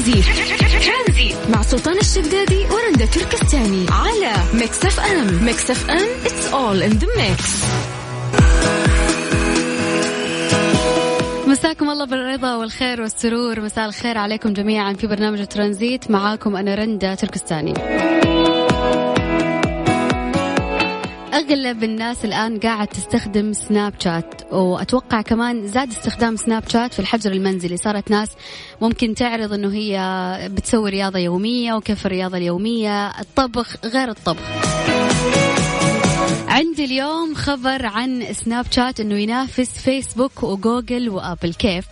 ترانزيت مع سلطان الشدادي ورندا تركستاني على Mix FM Mix FM it's all in the mix. مساكم الله بالرضا والخير والسرور. مساء الخير عليكم جميعا في برنامج ترانزيت. معاكم أنا رندا تركستاني. أغلب الناس الآن قاعد تستخدم سناب شات وأتوقع كمان زاد استخدام سناب شات في الحجر المنزلي. صارت ناس ممكن تعرض أنه هي بتسوي رياضة يومية وكيف الرياضة اليومية الطبخ غير الطبخ. عندي اليوم خبر عن سناب شات إنه ينافس فيسبوك وجوجل وآبل. كيف؟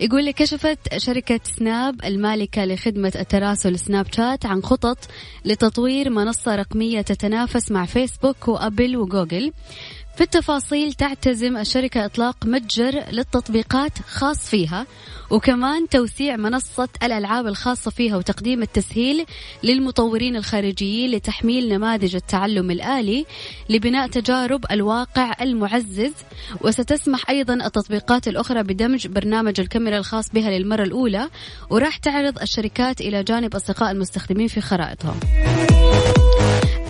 يقول لي كشفت شركة سناب المالكة لخدمة التراسل سناب شات عن خطط لتطوير منصة رقمية تتنافس مع فيسبوك وأبل وجوجل. في التفاصيل تعتزم الشركة إطلاق متجر للتطبيقات خاص فيها وكمان توسيع منصة الألعاب الخاصة فيها وتقديم التسهيل للمطورين الخارجيين لتحميل نماذج التعلم الآلي لبناء تجارب الواقع المعزز. وستسمح أيضا التطبيقات الأخرى بدمج برنامج الكاميرا الخاص بها للمرة الأولى وراح تعرض الشركات إلى جانب أصدقاء المستخدمين في خرائطهم.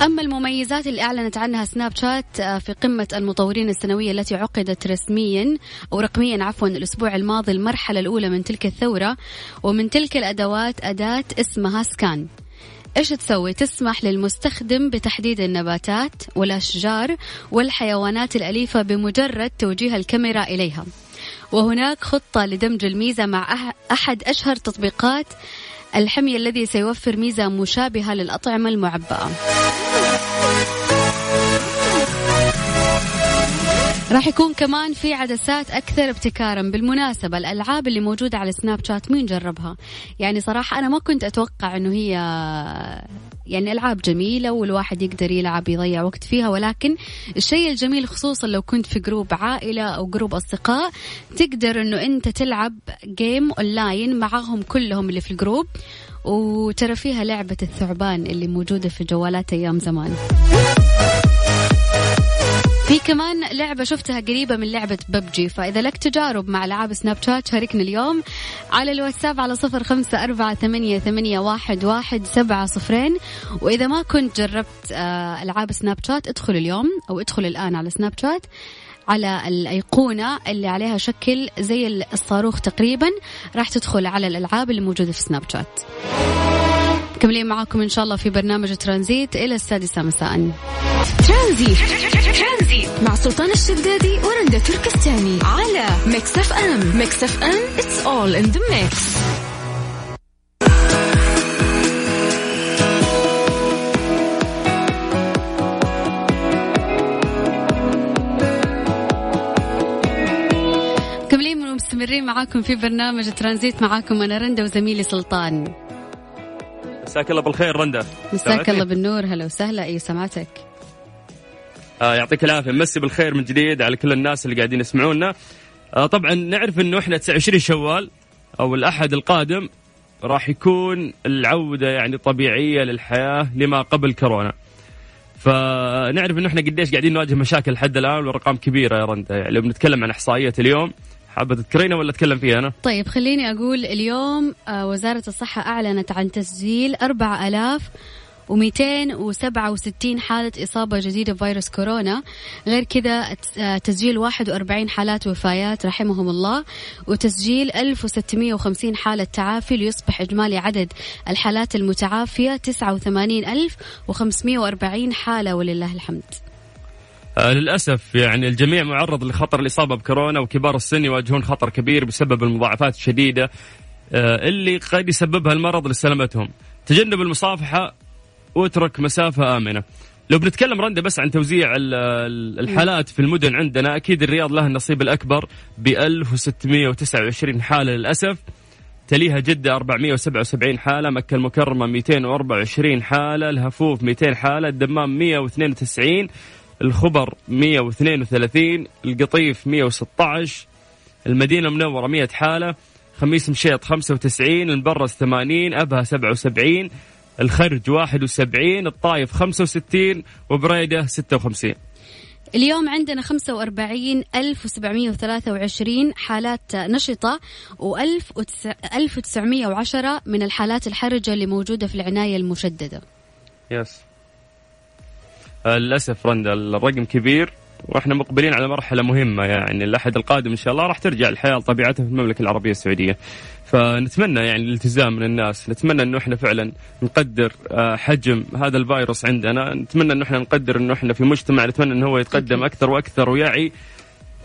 أما المميزات اللي أعلنت عنها سناب شات آه، في قمة المطورين السنوية التي عقدت رسميا أو رقميا عفوا الأسبوع الماضي المرحلة الأولى من تلك الثورة ومن تلك الأدوات أداة اسمها سكان إيش تسوي؟ تسمح للمستخدم بتحديد النباتات والأشجار والحيوانات الأليفة بمجرد توجيه الكاميرا إليها. وهناك خطة لدمج الميزة مع أحد أشهر تطبيقات الحمية الذي سيوفر ميزة مشابهة للأطعمة المعبأة. راح يكون كمان في عدسات أكثر ابتكارا. بالمناسبة الألعاب اللي موجودة على سناب شات مين جربها؟ يعني صراحة أنا ما كنت أتوقع إنه هي يعني ألعاب جميلة والواحد يقدر يلعب يضيع وقت فيها ولكن الشيء الجميل خصوصا لو كنت في group عائلة أو group أصدقاء تقدر إنه أنت تلعب game online معاهم كلهم اللي في ال group. وترى فيها لعبة الثعبان اللي موجودة في جوالات أيام زمان. في كمان لعبة شفتها قريبة من لعبة ببجي فإذا لك تجارب مع ألعاب سناب شات شاركنا اليوم على الواتساب على صفر خمسة أربعة ثمانية, ثمانية واحد, واحد سبعة صفرين. وإذا ما كنت جربت آه، ألعاب سناب شات ادخل اليوم أو ادخل الآن على سناب شات على الأيقونة اللي عليها شكل زي الصاروخ تقريبا راح تدخل على الألعاب اللي موجودة في سناب شات. مكملين معاكم إن شاء الله في برنامج ترانزيت. إلى السادسة مساء. ترانزيت. مع سلطان الشدادي ورندا تركستاني. على Mix FM Mix FM it's all in the mix. مكملين ومستمرين معاكم في برنامج ترانزيت. معاكم أنا رندا وزميلي سلطان. مساك الله بالخير رندا. مساك الله بالنور. هلا وسهلا. اي سمعتك. آه يعطيك العافية. مسي بالخير من جديد على كل الناس اللي قاعدين يسمعونا. آه طبعا نعرف إنه إحنا 29 شوال أو الأحد القادم راح يكون العودة يعني طبيعية للحياة لما قبل كورونا. فنعرف إنه إحنا قديش قاعدين نواجه مشاكل لحد الآن والارقام كبيرة يا رندا. يعني لو بنتكلم عن احصائيات اليوم حابة تذكرينا ولا أتكلم فيها أنا؟ طيب خليني أقول اليوم آه، وزارة الصحة أعلنت عن تسجيل 4000 و267 حالة إصابة جديدة بفيروس كورونا غير كذا آه، تسجيل 41 حالات وفايات رحمهم الله وتسجيل 1650 حالة تعافي ليصبح إجمالي عدد الحالات المتعافية 89540 حالة ولله الحمد للأسف يعني الجميع معرض لخطر الإصابة بكورونا وكبار السن يواجهون خطر كبير بسبب المضاعفات الشديدة آه اللي قد يسببها المرض لسلامتهم. تجنب المصافحة واترك مسافة آمنة. لو بنتكلم رنده بس عن توزيع الحالات في المدن عندنا أكيد الرياض لها النصيب الأكبر ب 1629 حالة للأسف. تليها جدة 477 حالة مكة المكرمة 224 حالة الهفوف 200 حالة الدمام 192 الخبر 132 القطيف 116 المدينة المنورة 100 حالة خميس مشيط 95 المبرز 80 أبها 77 الخرج 71 الطايف 65 وبريدة 56 اليوم عندنا 45 1723 حالات نشطة و1910 من الحالات الحرجة اللي موجودة في العناية المشددة. يس. للأسف رندا الرقم كبير وإحنا مقبلين على مرحلة مهمة يعني الأحد القادم إن شاء الله راح ترجع الحياة لطبيعتها في المملكة العربية السعودية. فنتمنى يعني الالتزام من الناس، نتمنى إنه إحنا فعلا نقدر آه، حجم هذا الفيروس عندنا، نتمنى إنه إحنا نقدر إنه إحنا في مجتمع نتمنى إنه هو يتقدم أكثر وأكثر ويعي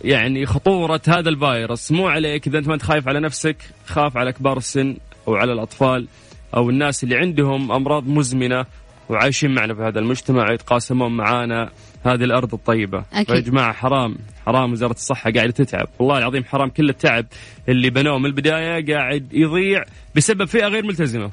يعني خطورة هذا الفيروس، مو عليك إذا أنت ما انت خايف على نفسك، خاف على كبار السن أو على الأطفال أو الناس اللي عندهم أمراض مزمنة وعايشين معنا في هذا المجتمع يتقاسمون معانا هذه الأرض الطيبة. أكيد. يا جماعة حرام حرام وزارة الصحة قاعدة تتعب. والله العظيم حرام كل التعب اللي بنوه من البداية قاعد يضيع بسبب فئة غير ملتزمة.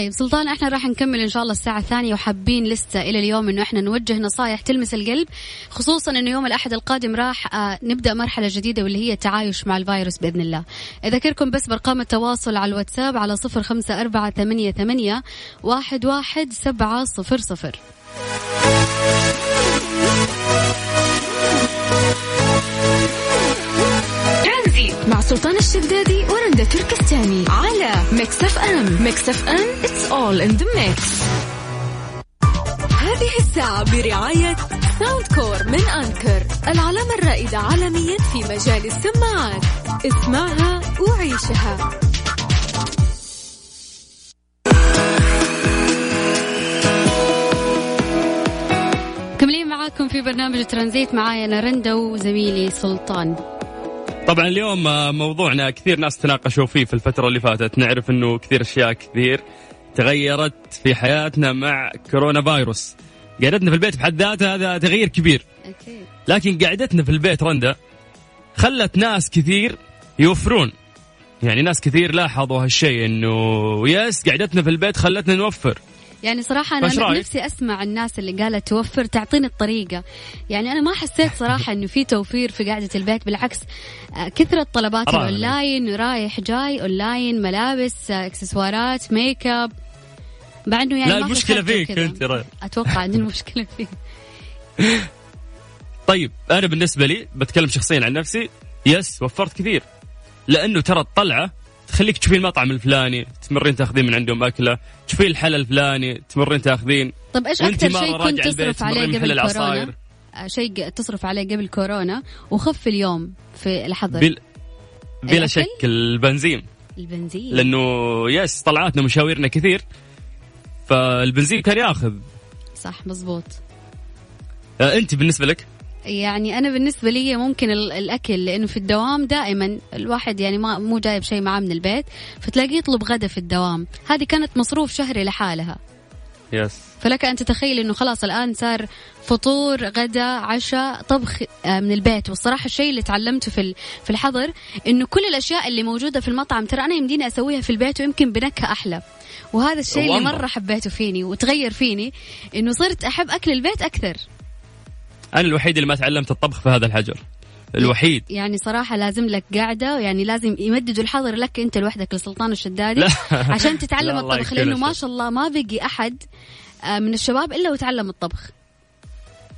طيب سلطان إحنا راح نكمل إن شاء الله الساعة الثانية وحابين لسه إلى اليوم إنه إحنا نوجه نصائح تلمس القلب خصوصا إنه يوم الأحد القادم راح آه نبدأ مرحلة جديدة واللي هي التعايش مع الفيروس بإذن الله. أذكركم بس بأرقام التواصل على الواتساب على صفر خمسة أربعة ثمانية, ثمانية واحد, واحد سبعة صفر صفر. مع سلطان الشدادي ورندا تركستاني على Mix FM Mix FM it's all in the mix. هذه الساعة برعاية Soundcore من Anker العلامة الرائدة عالميا في مجال السماعات. اسمعها وعيشها. كملين معاكم في برنامج ترانزيت. معايا أنا رندا وزميلي سلطان. طبعا اليوم آه، موضوعنا كثير ناس تناقشوا فيه في الفترة اللي فاتت. نعرف إنه كثير أشياء كثير تغيرت في حياتنا مع كورونا فايروس قعدتنا في البيت بحد ذاتها هذا تغيير كبير. أكيد. لكن قعدتنا في البيت رندا خلت ناس كثير يوفرون. يعني ناس كثير لاحظوا هالشيء إنه yes قعدتنا في البيت خلتنا نوفر. يعني صراحة أنا نفسي أسمع الناس اللي قالت توفر تعطيني الطريقة. يعني أنا ما حسيت صراحة إنه في توفير في قعدة البيت بالعكس آه، كثرة طلبات الأونلاين رايح جاي أونلاين ملابس آه، إكسسوارات ميك اب مع إنه يعني لا المشكلة فيك أنت أتوقع أن المشكلة فيك. طيب أنا بالنسبة لي بتكلم شخصيا عن نفسي. يس وفرت كثير. لأنه ترى الطلعة تخليك تشوفين المطعم الفلاني تمرين تاخذين من عندهم أكلة تشوفين الحلا الفلاني تمرين تاخذين. طيب إيش أكثر شيء كنت تصرف عليه قبل كورونا؟ آه، شيء تصرف عليه قبل كورونا وخف اليوم في الحظر. بل... بلا شك البنزين. البنزين. لأنه يس طلعاتنا مشاويرنا كثير فالبنزين كان ياخذ. صح مزبوط. آه أنت بالنسبة لك؟ يعني أنا بالنسبة لي ممكن الأكل لأنه في الدوام دائما الواحد يعني ما مو جايب شيء معاه من البيت فتلاقيه يطلب غدا في الدوام. هذه كانت مصروف شهري لحالها. يس فلك أن تتخيل إنه خلاص الآن صار فطور غدا عشاء طبخ آه، من البيت. والصراحة الشيء اللي تعلمته في في الحظر إنه كل الأشياء اللي موجودة في المطعم ترى أنا يمديني أسويها في البيت ويمكن بنكهة أحلى. وهذا الشيء اللي مرة حبيته فيني وتغير فيني إنه صرت أحب أكل البيت أكثر. أنا الوحيد اللي ما تعلمت الطبخ في هذا الحجر. الوحيد. يعني صراحة لازم لك قاعدة يعني لازم يمددوا الحظر لك أنت لوحدك لسلطان الشدادي عشان تتعلم الطبخ لأنه ما شاء الله ما بقي أحد آه، من الشباب إلا وتعلم الطبخ.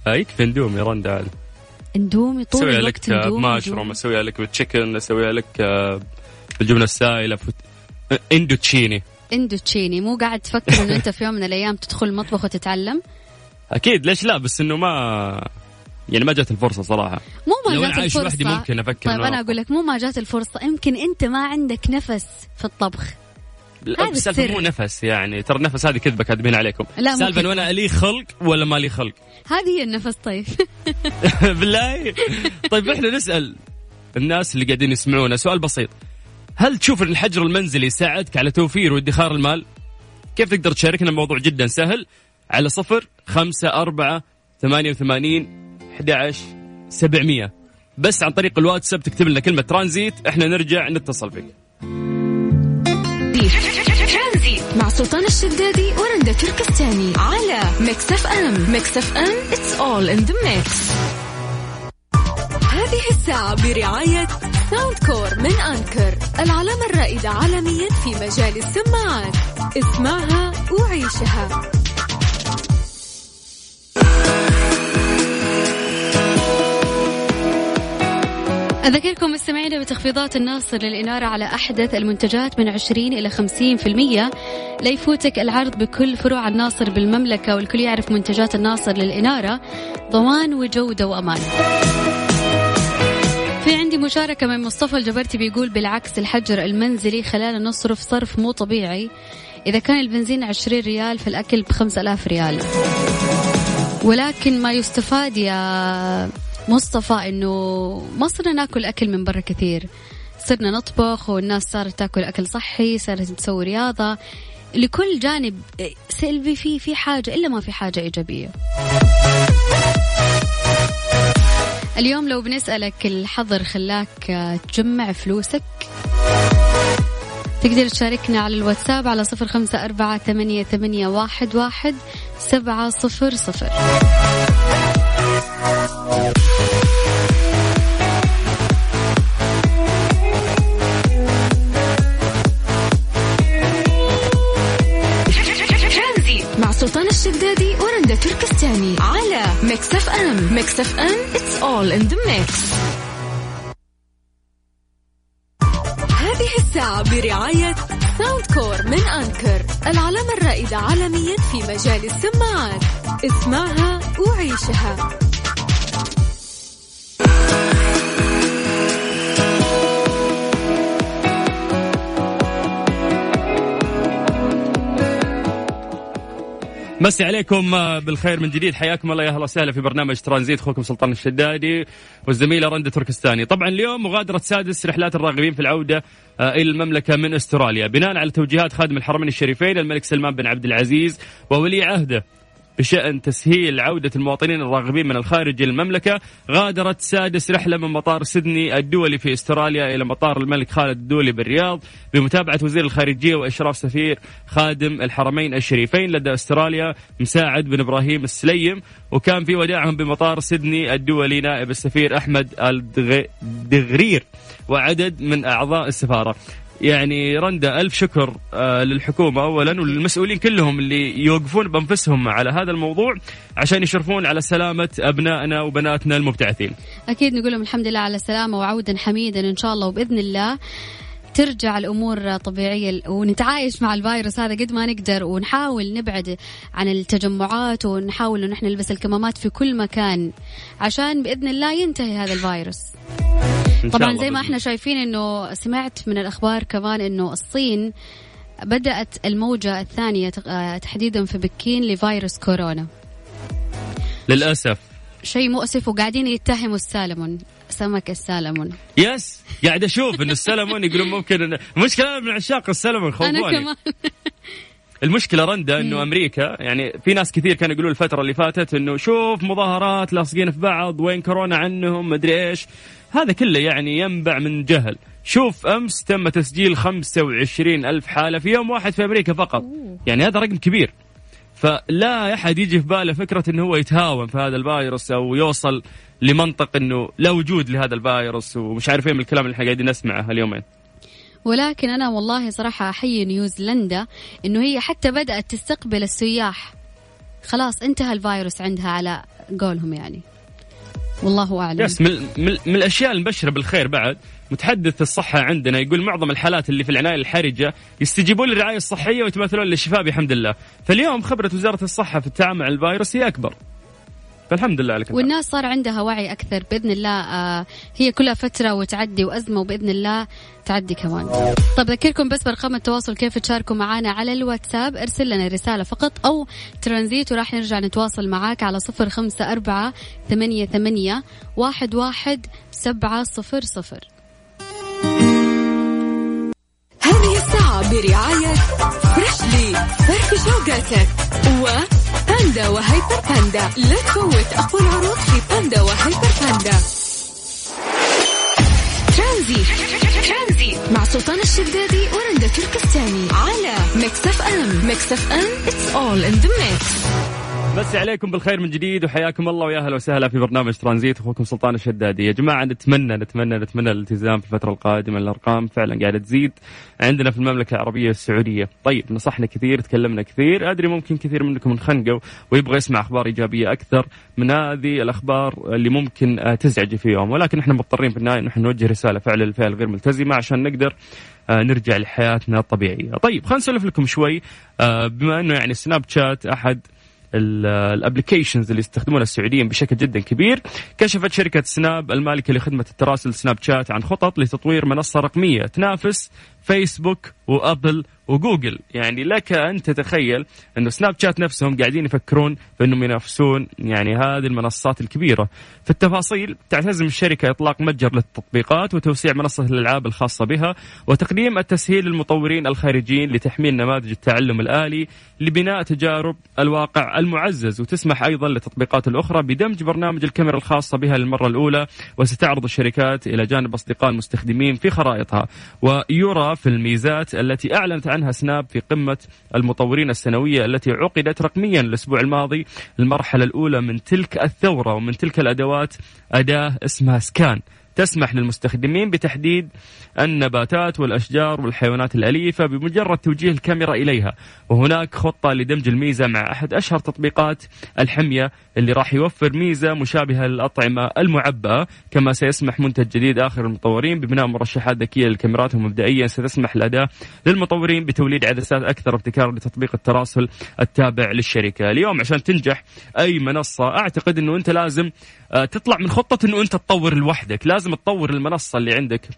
آه، يكفي اندومي رندا عاد اندومي طول اسويها لك بماشروم اسويها لك ب chicken اسويها لك آه، بالجبنة السائلة اندو تشيني اندو تشيني مو قاعد تفكر إنه أنت في يوم من الأيام تدخل المطبخ وتتعلم؟ أكيد ليش لا؟ بس إنه ما يعني ما جات الفرصة صراحة. مو ما جات الفرصة. لو وحدي ممكن أفكر طيب أنا أقول لك مو ما جات الفرصة. يمكن أنت ما عندك نفس في الطبخ. لا بس مو نفس يعني. ترى النفس هذه كذبة كاتبين عليكم. لا سالفة انه أنا لي خلق ولا ما لي خلق؟ هذه هي النفس طيب. بالله. طيب إحنا نسأل الناس اللي قاعدين يسمعونا سؤال بسيط. هل تشوف إن الحجر المنزلي يساعدك على توفير وادخار المال؟ كيف تقدر تشاركنا الموضوع جدا سهل؟ على صفر خمسة أربعة ثمانية وثمانين أحد سبعمية. بس عن طريق الواتساب تكتب لنا كلمة ترانزيت إحنا نرجع نتصل فيك. مع سلطان الشدادي ورندا تركستاني على Mix FM. Mix FM it's all in the mix. هذه الساعة برعاية Soundcore من Anker العلامة الرائدة عالميا في مجال السماعات. اسمعها وعيشها. أذكركم مستمعينا بتخفيضات الناصر للإنارة على أحدث المنتجات من 20 إلى 50% لا يفوتك العرض بكل فروع الناصر بالمملكة والكل يعرف منتجات الناصر للإنارة. ضمان وجودة وأمان. في عندي مشاركة من مصطفى الجبرتي بيقول بالعكس الحجر المنزلي خلانا نصرف صرف مو طبيعي. إذا كان البنزين 20 ريال فالأكل بخمسة آلاف ريال. ولكن ما يستفاد يا مصطفى إنه ما صرنا ناكل أكل من برا كثير. صرنا نطبخ والناس صارت تاكل أكل صحي صارت تسوي رياضة. لكل جانب سلبي في في حاجة إلا ما في حاجة إيجابية. اليوم لو بنسألك الحظر خلاك تجمع فلوسك تقدر تشاركنا على الواتساب على صفر خمسة أربعة ثمانية, ثمانية واحد, واحد سبعة صفر صفر. سلطان الشدادي ورندا تركستاني على Mix FM. Mix FM it's all in the mix. هذه الساعة برعاية Soundcore من Anker العلامة الرائدة عالميا في مجال السماعات. اسمعها وعيشها. مسي عليكم آه، بالخير من جديد. حياكم الله. يا أهلا وسهلا في برنامج ترانزيت. أخوكم سلطان الشدادي والزميلة رنده تركستاني. طبعا اليوم مغادرة سادس رحلات الراغبين في العودة آه، إلى المملكة من أستراليا. بناء على توجيهات خادم الحرمين الشريفين الملك سلمان بن عبد العزيز وولي عهده. بشأن تسهيل عودة المواطنين الراغبين من الخارج المملكة غادرت سادس رحلة من مطار سيدني الدولي في استراليا إلى مطار الملك خالد الدولي بالرياض بمتابعة وزير الخارجية وإشراف سفير خادم الحرمين الشريفين لدى استراليا مساعد بن إبراهيم السليم وكان في وداعهم بمطار سيدني الدولي نائب السفير أحمد الدغرير وعدد من أعضاء السفارة. يعني رندا ألف شكر آه، للحكومة أولا وللمسؤولين كلهم اللي يوقفون بأنفسهم على هذا الموضوع عشان يشرفون على سلامة أبنائنا وبناتنا المبتعثين أكيد نقول لهم الحمد لله على السلامة وعودا حميدا إن شاء الله وبإذن الله ترجع الأمور طبيعية ونتعايش مع الفيروس هذا قد ما نقدر ونحاول نبعد عن التجمعات ونحاول انه إحنا نلبس الكمامات في كل مكان عشان بإذن الله ينتهي هذا الفيروس. طبعا زي ما إحنا شايفين إنه سمعت من الأخبار كمان إنه الصين بدأت الموجة الثانية تحديدا في بكين لفيروس كورونا. للأسف. شيء مؤسف وقاعدين يتهموا السالمون. سمك السالمون. yes قاعد أشوف ان السلمون يقولون ممكن المشكلة من عشاق السلمون خوفوني. أنا كمان. المشكلة رندا إنه أمريكا يعني في ناس كثير كانوا يقولون الفترة اللي فاتت إنه شوف مظاهرات لاصقين في بعض وين كورونا عنهم مدري إيش. هذا كله يعني ينبع من جهل. شوف أمس تم تسجيل 25 ألف حالة في يوم واحد في أمريكا فقط. يعني هذا رقم كبير. فلا أحد يجي في باله فكرة إنه هو يتهاون في هذا الفيروس أو يوصل لمنطق إنه لا وجود لهذا الفيروس ومش عارف إيه من الكلام اللي إحنا قاعدين نسمعه اليومين. ولكن أنا والله صراحة أحيي نيوزيلندا إنه هي حتى بدأت تستقبل السياح. خلاص انتهى الفيروس عندها على قولهم يعني. والله أعلم. يس من, من, من الأشياء المبشرة بالخير بعد متحدث الصحة عندنا يقول معظم الحالات اللي في العناية الحرجة يستجيبون للرعاية الصحية ويتمثلون للشفاء بحمد الله. فاليوم خبرة وزارة الصحة في التعامل مع الفيروس هي أكبر. فالحمد لله على والناس صار عندها وعي أكثر. بإذن الله آه هي كلها فترة وتعدي وأزمة وبإذن الله تعدي كمان. طب أذكركم بس بارقام التواصل كيف تشاركوا معنا على الواتساب. ارسل لنا رسالة فقط أو ترانزيت وراح نرجع نتواصل معاك على صفر خمسة أربعة ثمانية ثمانية واحد واحد سبعة صفر صفر. هذه الساعة برعاية فريشلي فرف شوقاتك و باندا وهيبر باندا. لا تفوت أقوى العروض في باندا وهيبر باندا. ترانزيت ترانزيت مع سلطان الشدادي ورندا تركستاني. على Mix FM. Mix FM. It's all in the mix. مسي عليكم بالخير من جديد وحياكم الله ويا أهلا وسهلا في برنامج ترانزيت. أخوكم سلطان الشدادي. يا جماعة نتمنى نتمنى نتمنى الالتزام في الفترة القادمة. الأرقام فعلا قاعدة تزيد عندنا في المملكة العربية السعودية. طيب نصحنا كثير تكلمنا كثير. أدري ممكن كثير منكم انخنقوا ويبغى يسمع أخبار إيجابية أكثر من هذه الأخبار اللي ممكن آه، تزعج في يوم. ولكن إحنا مضطرين في النهاية نحن نوجه رسالة فعلا للفئه الغير ملتزمة عشان نقدر آه، نرجع لحياتنا الطبيعية. طيب خلينا نسولف لكم شوي آه، بما إنه يعني Snapchat أحد ال applications اللي يستخدمونها السعوديين بشكل جدا كبير. كشفت شركة Snap المالكة لخدمة التراسل Snapchat عن خطط لتطوير منصة رقمية تنافس فيسبوك وابل وجوجل يعني لك أن تتخيل أنه سناب شات نفسهم قاعدين يفكرون في انهم ينافسون يعني هذه المنصات الكبيرة. في التفاصيل تعتزم الشركة إطلاق متجر للتطبيقات وتوسيع منصة الألعاب الخاصة بها وتقديم التسهيل للمطورين الخارجيين لتحميل نماذج التعلم الآلي لبناء تجارب الواقع المعزز. وتسمح أيضا للتطبيقات الأخرى بدمج برنامج الكاميرا الخاصة بها للمرة الأولى وستعرض الشركات إلى جانب أصدقاء المستخدمين في خرائطها. ويرى في الميزات التي أعلنت عنها سناب في قمة المطورين السنوية التي عقدت رقميا الأسبوع الماضي المرحلة الأولى من تلك الثورة ومن تلك الأدوات أداة اسمها سكان. تسمح للمستخدمين بتحديد النباتات والأشجار والحيوانات الأليفة بمجرد توجيه الكاميرا إليها. وهناك خطة لدمج الميزة مع أحد أشهر تطبيقات الحمية اللي راح يوفر ميزة مشابهة للأطعمة المعبأة. كما سيسمح منتج جديد آخر المطورين ببناء مرشحات ذكية للكاميرات ومبدئيا ستسمح الأداة للمطورين بتوليد عدسات أكثر ابتكارا لتطبيق التراسل التابع للشركة. اليوم عشان تنجح أي منصة أعتقد أنه أنت لازم آه، تطلع من خطة أنه أنت تطور لوحدك. لازم تطور المنصة اللي عندك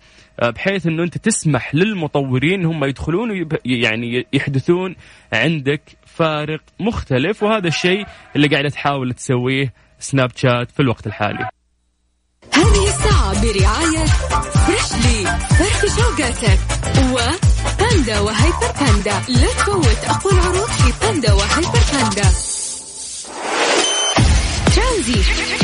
آه، بحيث أنه أنت تسمح للمطورين هم يدخلون يعني يحدثون عندك فارق مختلف وهذا الشيء اللي قاعدة تحاول تسويه Snapchat في الوقت الحالي. هذه الساعة برعاية Freshly فرف شوقاتك و باندا وهيبر باندا لا تفوت أقوى العروض في باندا وهيبر باندا ترانزيت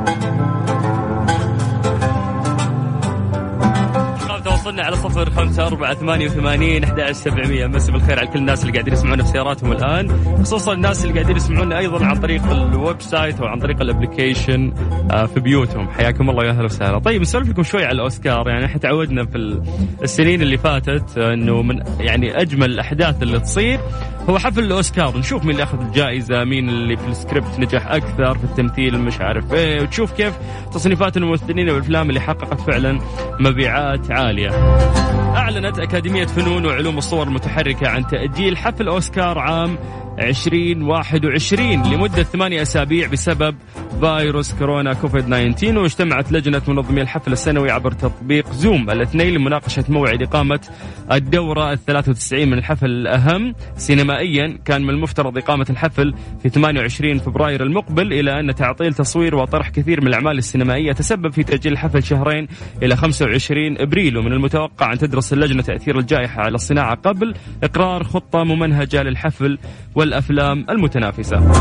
على صفر خمسة أربعة ثمانية وثمانين أحد سبعمية. مسي بالخير على كل الناس اللي قاعدين يسمعونا في سياراتهم الآن. خصوصا الناس اللي قاعدين يسمعونا أيضا عن طريق ال website أو عن طريق ال application آه، في بيوتهم. حياكم الله يا أهلا وسهلا. طيب نسولف لكم شوي على الأوسكار. يعني إحنا تعودنا في السنين اللي فاتت أنه من يعني أجمل الأحداث اللي تصير هو حفل الأوسكار. نشوف مين اللي أخذ الجائزة مين اللي في السكريبت نجح أكثر في التمثيل مش عارف إيه. وتشوف كيف تصنيفات الممثلين والأفلام اللي حققت فعلا مبيعات عالية. أعلنت أكاديمية فنون وعلوم الصور المتحركة عن تأجيل حفل أوسكار عام 2021 لمدة ثمانية أسابيع بسبب فيروس كورونا كوفيد 19 واجتمعت لجنة منظمي الحفل السنوي عبر تطبيق زوم الاثنين لمناقشة موعد إقامة الدورة ال 93 من الحفل الأهم. سينمائيا كان من المفترض إقامة الحفل في 28 فبراير المقبل إلى أن تعطيل تصوير وطرح كثير من الأعمال السينمائية. تسبب في تأجيل الحفل شهرين إلى 25 إبريل ومن المتوقع أن تدرس اللجنة تأثير الجائحة على الصناعة قبل إقرار خطة ممنهجة للحفل. والأفلام المتنافسة.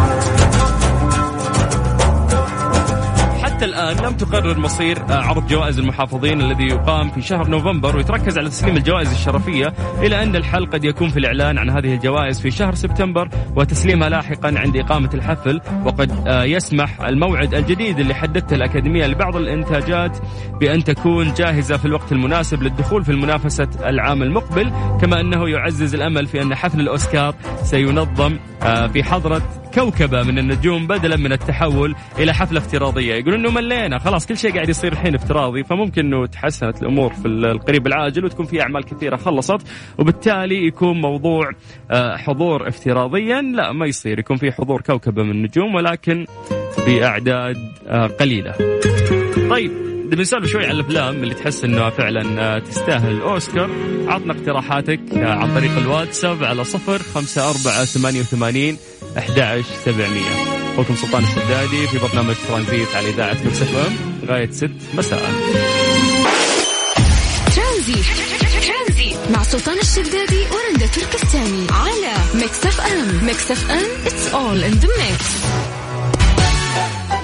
حتى الآن لم تقرر مصير آه، عرض جوائز المحافظين الذي يقام في شهر نوفمبر ويتركز على تسليم الجوائز الشرفية إلى أن الحل قد يكون في الإعلان عن هذه الجوائز في شهر سبتمبر وتسليمها لاحقا عند إقامة الحفل. وقد آه، يسمح الموعد الجديد اللي حددته الأكاديمية لبعض الإنتاجات بأن تكون جاهزة في الوقت المناسب للدخول في المنافسة العام المقبل. كما أنه يعزز الأمل في أن حفل الأوسكار سينظم آه، في حضرة كوكبة من النجوم بدلا من التحول إلى حفلة افتراضية. يقولون أنه ملينا. خلاص كل شيء قاعد يصير الحين افتراضي فممكن أنه تحسنت الأمور في القريب العاجل وتكون في أعمال كثيرة خلصت وبالتالي يكون موضوع آه، حضور افتراضيا. لا ما يصير يكون في حضور كوكبة من النجوم ولكن بأعداد آه، قليلة. طيب نبي نسولف شوي على الأفلام اللي تحس إنها فعلا آه، تستاهل الاوسكار عطنا اقتراحاتك عن طريق الواتساب على صفر خمسة أربعة ثمانية وثمانين 11700 أخوكم سلطان الشدادي في برنامج ترانزيت على إذاعة Mix FM لغايه 6 مساء. ترانزيت. مع سلطان الشدادي ورندا تركستاني على Mix FM. Mix FM it's all in the mix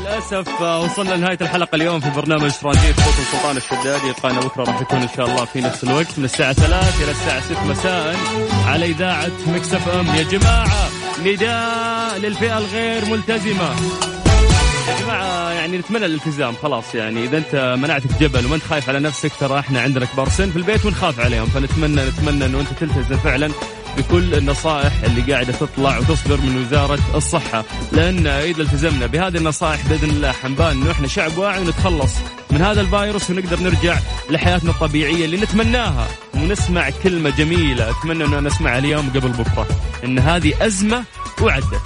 للأسف وصلنا لنهاية الحلقة اليوم في برنامج ترانزيت. صوت السلطان الشدادي لقانا بكرة راح يكون إن شاء الله في نفس الوقت من الساعة 3 إلى الساعة 6 مساء على إذاعة Mix FM. يا جماعة نداء للفئة الغير ملتزمة. يا جماعة يعني نتمنى الالتزام خلاص يعني. إذا أنت مناعتك جبل وما أنت خايف على نفسك ترى إحنا عندنا كبار سن في البيت ونخاف عليهم. فنتمنى نتمنى أنه أنت تلتزم فعلا. بكل النصائح اللي قاعدة تطلع وتصدر من وزارة الصحة لأن إذا التزمنا بهذه النصائح بإذن الله حنبان أنه إحنا شعب واعي ونتخلص من هذا الفيروس ونقدر نرجع لحياتنا الطبيعية اللي نتمناها ونسمع كلمة جميلة أتمنى أنه نسمعها اليوم قبل بكرة إن هذه أزمة وعدت.